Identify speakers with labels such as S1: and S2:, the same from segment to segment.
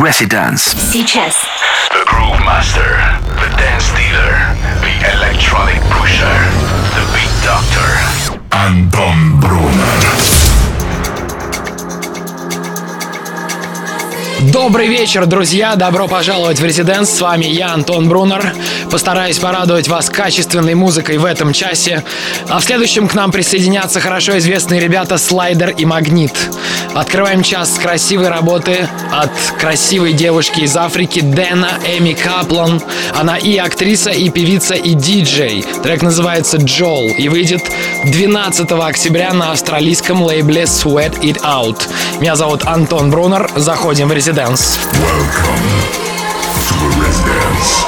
S1: Residence.
S2: Сейчас.
S3: The Groove Master, the Dance Dealer, the Electronic Pusher, the Beat Doctor. Anton Brunner.
S4: Добрый вечер, друзья! Добро пожаловать в Резиденс. С вами я, Антон Брунер. Постараюсь порадовать вас качественной музыкой в этом часе. А в следующем к нам присоединятся хорошо известные ребята Слайдер и Магнит. Открываем час с красивой работы от красивой девушки из Африки Дэна Эми Каплан. Она и актриса, и певица, и диджей. Трек называется «Джол» и выйдет 12 октября на австралийском лейбле Sweat It Out. Меня зовут Антон Брунер. Заходим в Резиденс.
S3: Welcome to the Residence.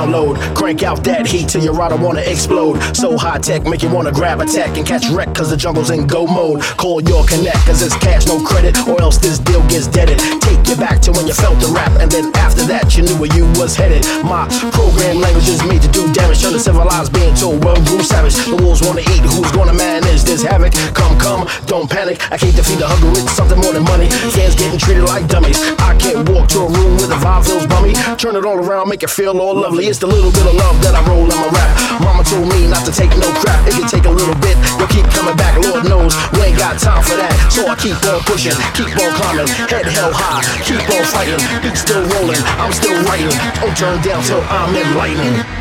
S3: Download. Crank out that heat till your rider wanna explode. So high tech, make you wanna grab, attack, and catch wreck, cause the jungle's in go mode. Call your connect, cause it's cash, no credit, or else this deal gets deaded. Take you back to when you felt the rap, and then after that, you knew where you was headed. My program language is made to do damage, Trying to the civilized being told, well, grew savage. The wolves wanna eat, who's gonna manage this havoc? Come, come, don't panic. I can't defeat the hunger with something more than money. Fans getting treated like dummies. I can't walk to a room where the vibe feels bummy. Turn it all around, make it feel all lovely. It's the little bit of love that I roll in my rap. Mama told me not to take no crap. If you take a little bit, you'll keep coming back. Lord knows we ain't got time for that. So I keep on pushing, keep on climbing, head held high, keep on fighting. Beat still rolling, I'm still writing. Don't turn down till I'm enlightening.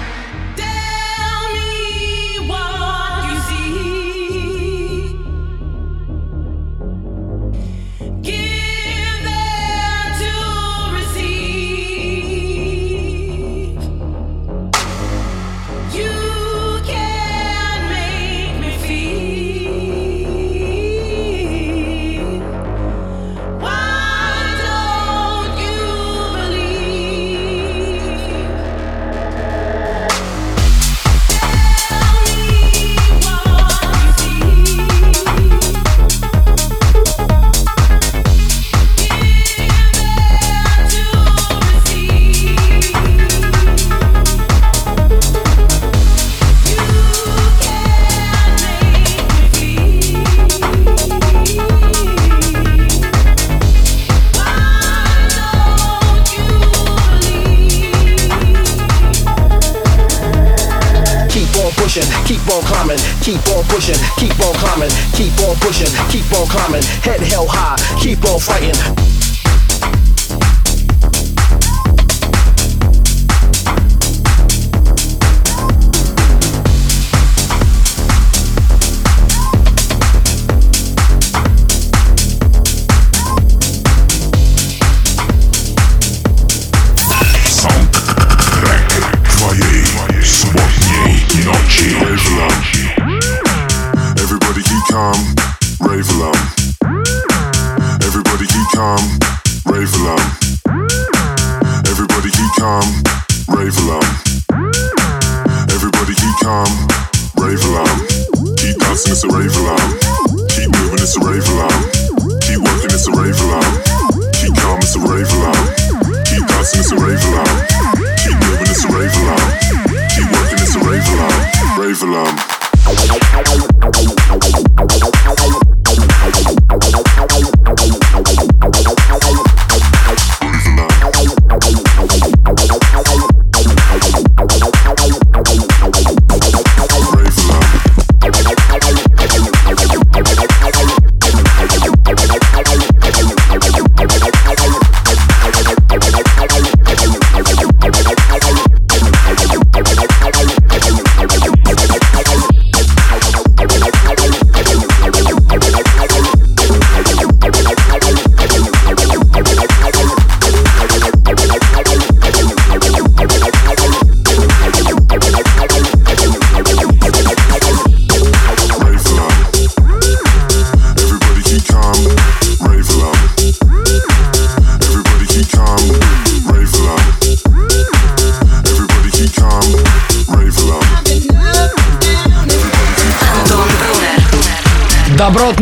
S3: Overlam.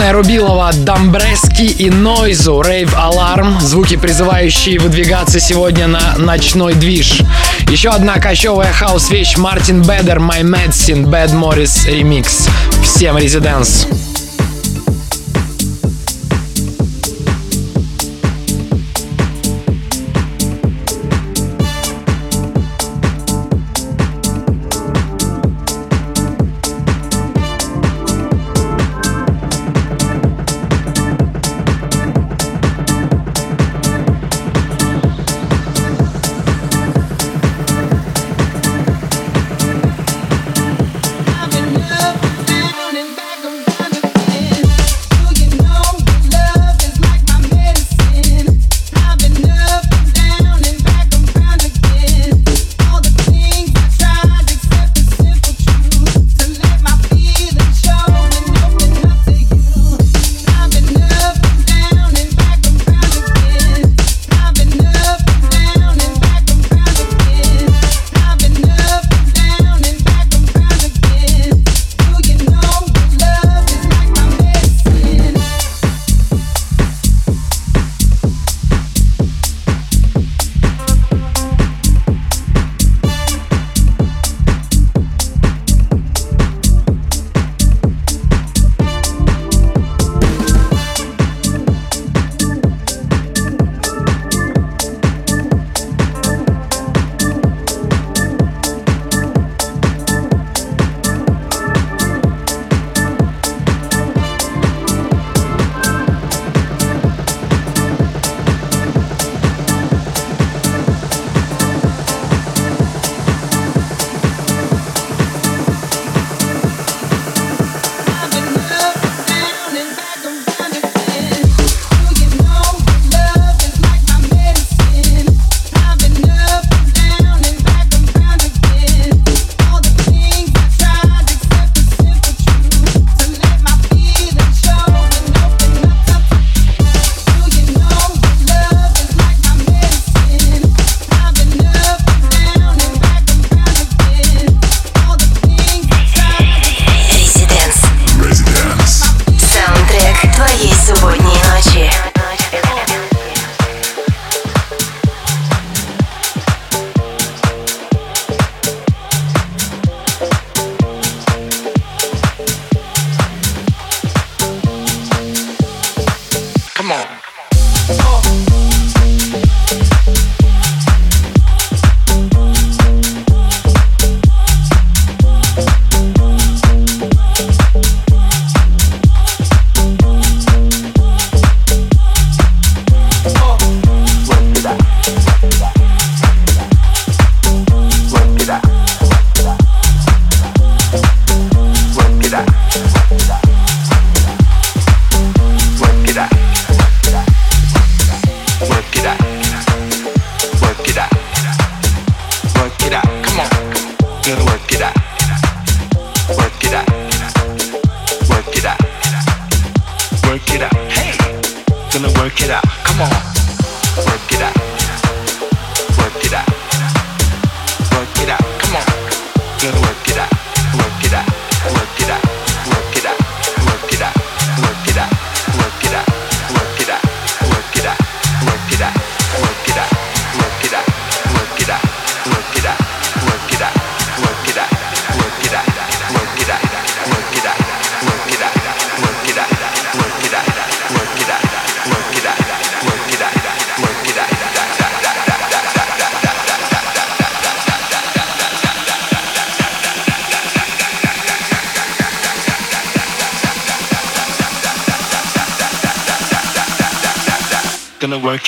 S4: Добротная Рубилова, Домбрески и Нойзу, Рейв Аларм, звуки, призывающие выдвигаться сегодня на ночной движ. Еще одна кочевая хаус-вещь Мартин Бедер, My Medicine, Bad Morris Remix. Всем резиденс.
S5: Gonna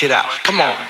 S5: Get out. Come on.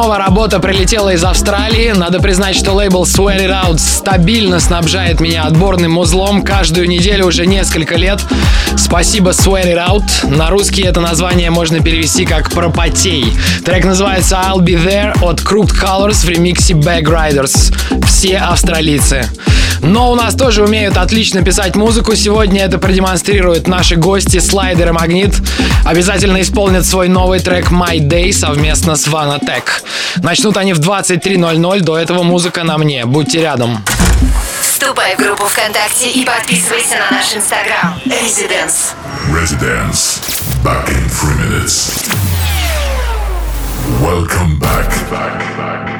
S4: Снова работа прилетела из Австралии. Надо признать, что лейбл Swear It Out стабильно снабжает меня отборным узлом каждую неделю уже несколько лет. Спасибо Swear It Out. На русский это название можно перевести как «Пропотей». Трек называется I'll Be There от Crooked Colors в ремиксе Back Riders. Все австралийцы. Но у нас тоже умеют отлично писать музыку. Сегодня это продемонстрируют наши гости Слайдер и Магнит. Обязательно исполнят свой новый трек My Day совместно с Vanatech. Начнут они в 23.00. До этого музыка на мне. Будьте рядом.
S2: Вступай в группу ВКонтакте и подписывайся на наш инстаграм. Residence.
S6: Residence. Back in three minutes. Welcome back. back, back.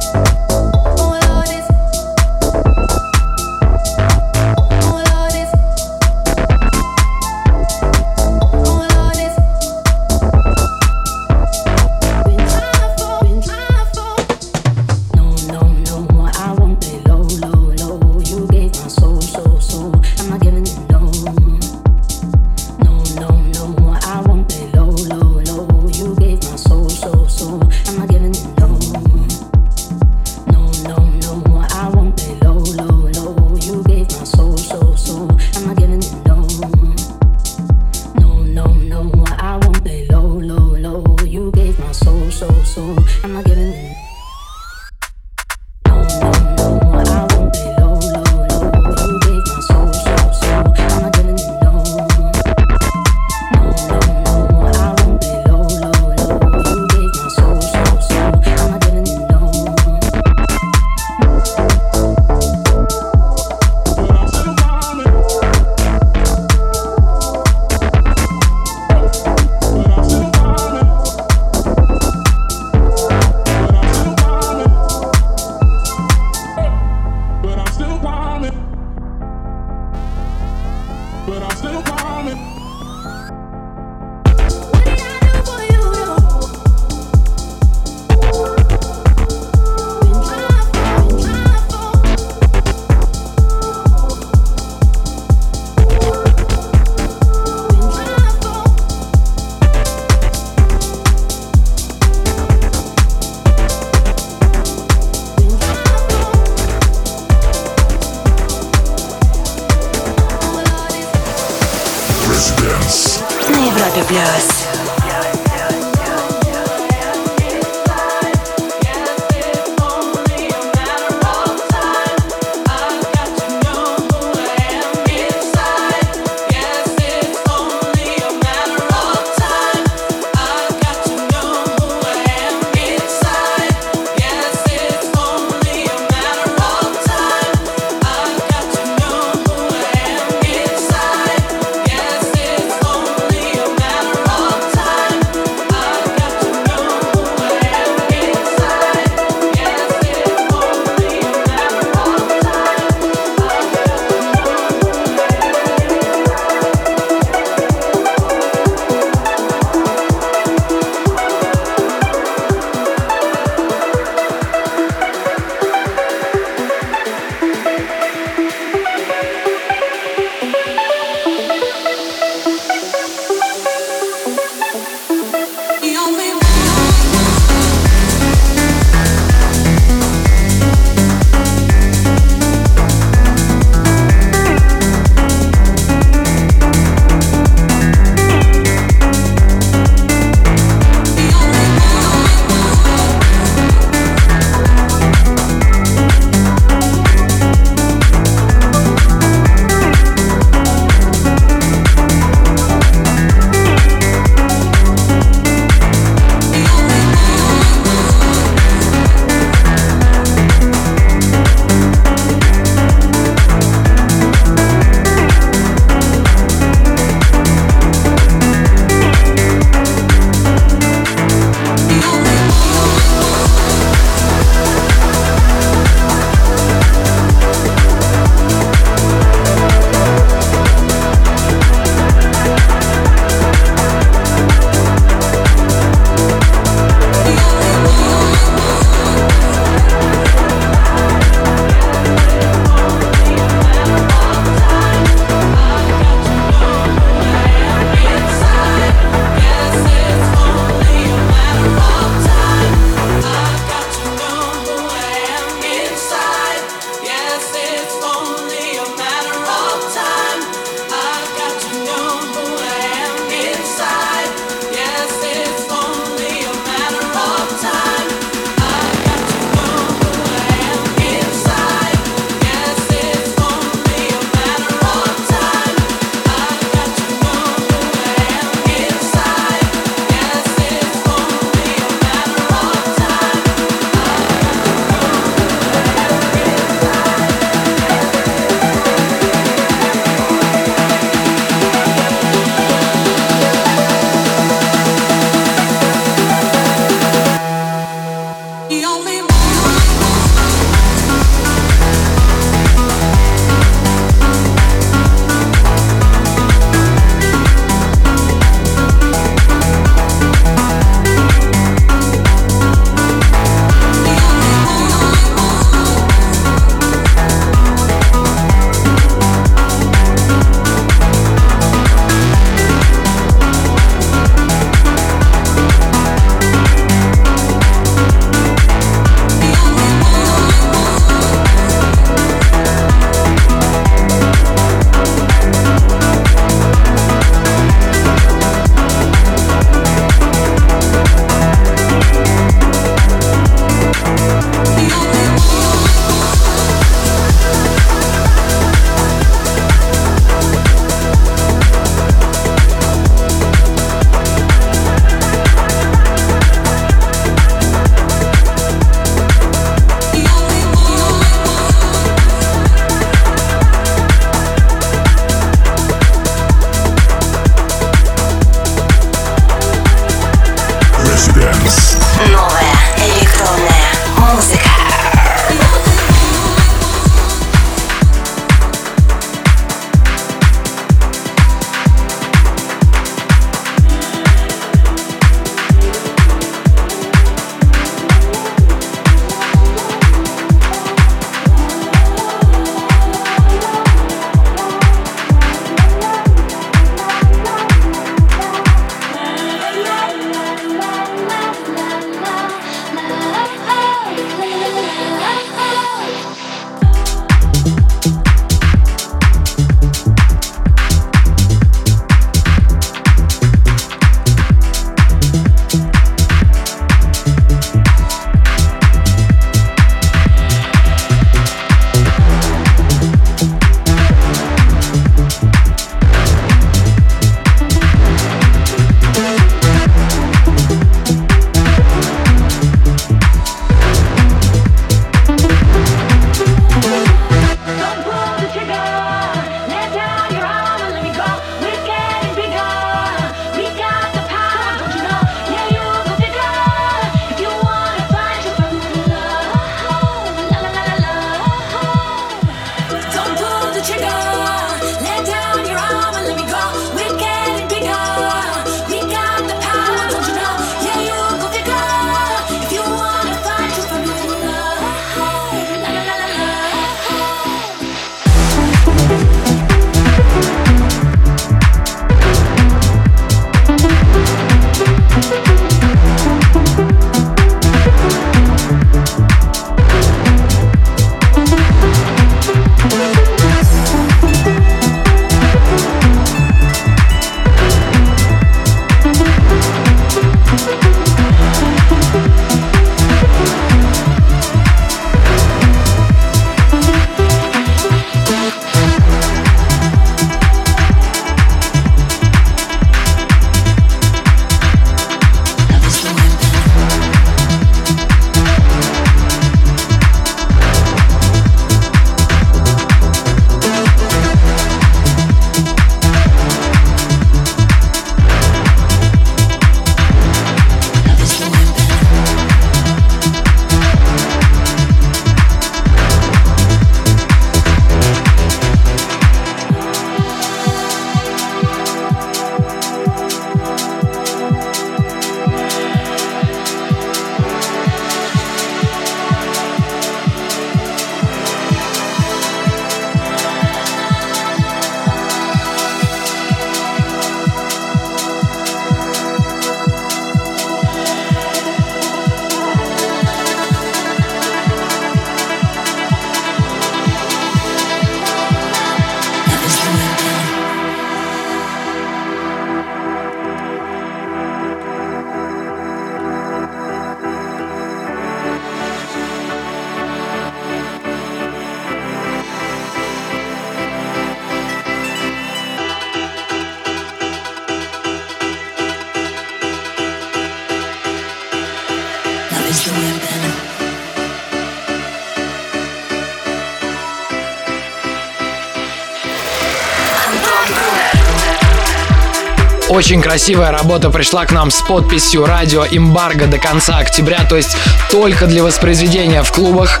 S4: Очень красивая работа пришла к нам с подписью «Радио Эмбарго» до конца октября, то есть только для воспроизведения в клубах.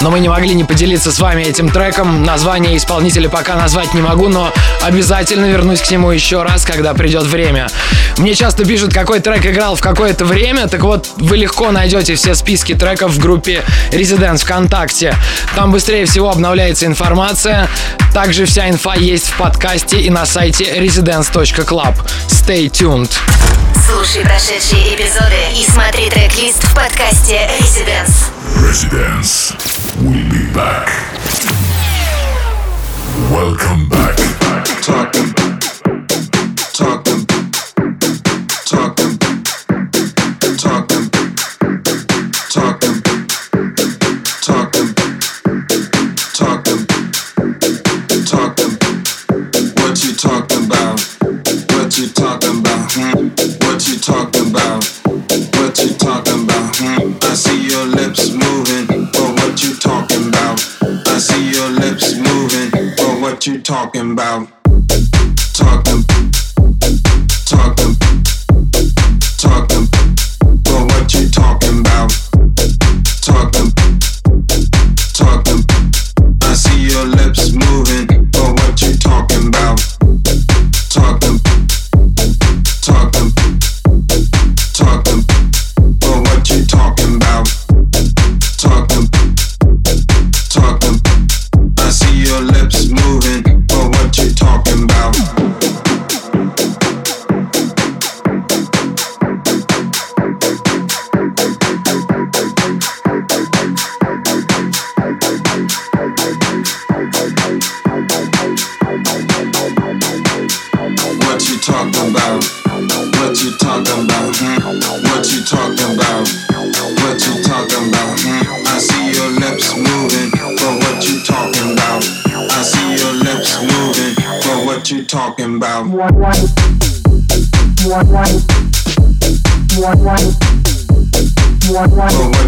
S4: Но мы не могли не поделиться с вами этим треком. Название исполнителя пока назвать не могу, но обязательно вернусь к нему еще раз, когда придет время. Мне часто пишут, какой трек играл в какое-то время. Так вот, вы легко найдете все списки треков в группе Residents ВКонтакте. Там быстрее всего обновляется информация. Также вся инфа есть в подкасте и на сайте residence.club. Stay tuned.
S2: Слушай прошедшие эпизоды и смотри трек-лист в подкасте Residence.
S6: Residence will be back. Welcome back.
S7: Talking, talking, talking about? Talking about? But what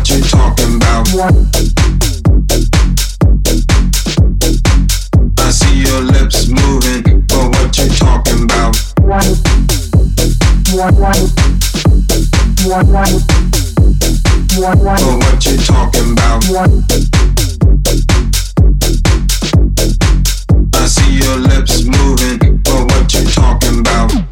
S7: you talking about? I see your lips moving, but what you talking about? But what you talking about? I talking about.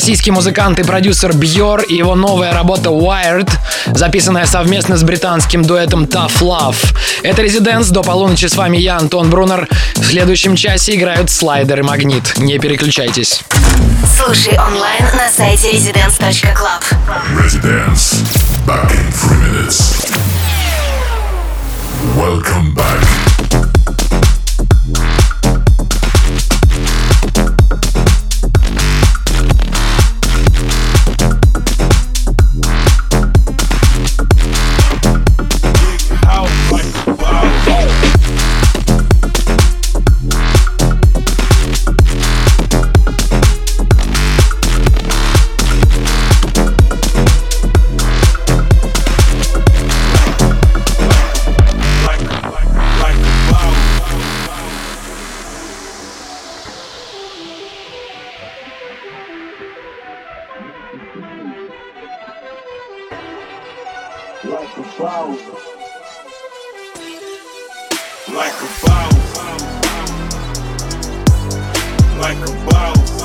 S4: Российский музыкант и продюсер Бьор и его новая работа Wired, записанная совместно с британским дуэтом Tough Love. Это Резиденс. До полуночи с вами я, Антон Брунер. В следующем часе играют слайдер и магнит. Не переключайтесь.
S2: Слушай онлайн на сайте residence.club.
S8: Residence. Back in three minutes. Welcome back. like a flower. Like a flower. Like a flower.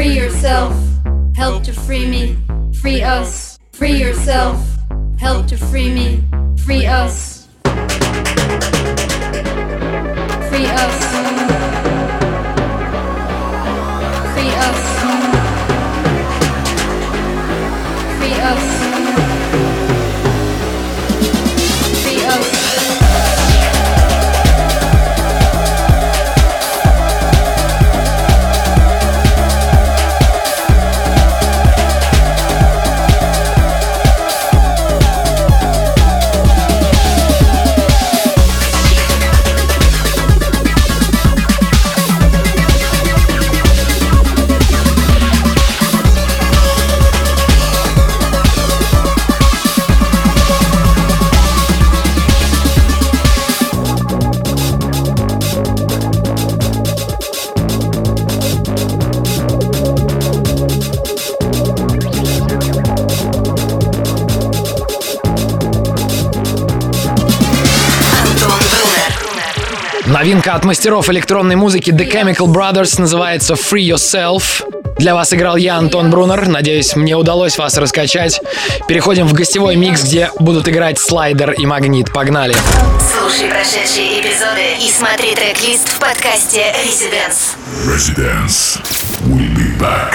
S8: Free yourself. Help to free me. Free us. Free yourself. Help to free me. Free us. Free us.
S4: Новинка от мастеров электронной музыки The Chemical Brothers называется Free Yourself. Для вас играл я, Антон Брунер. Надеюсь, мне удалось вас раскачать. Переходим в гостевой микс, где будут играть слайдер и магнит. Погнали!
S2: Слушай прошедшие эпизоды и смотри трек-лист в подкасте Residence.
S6: Residence. We'll be back.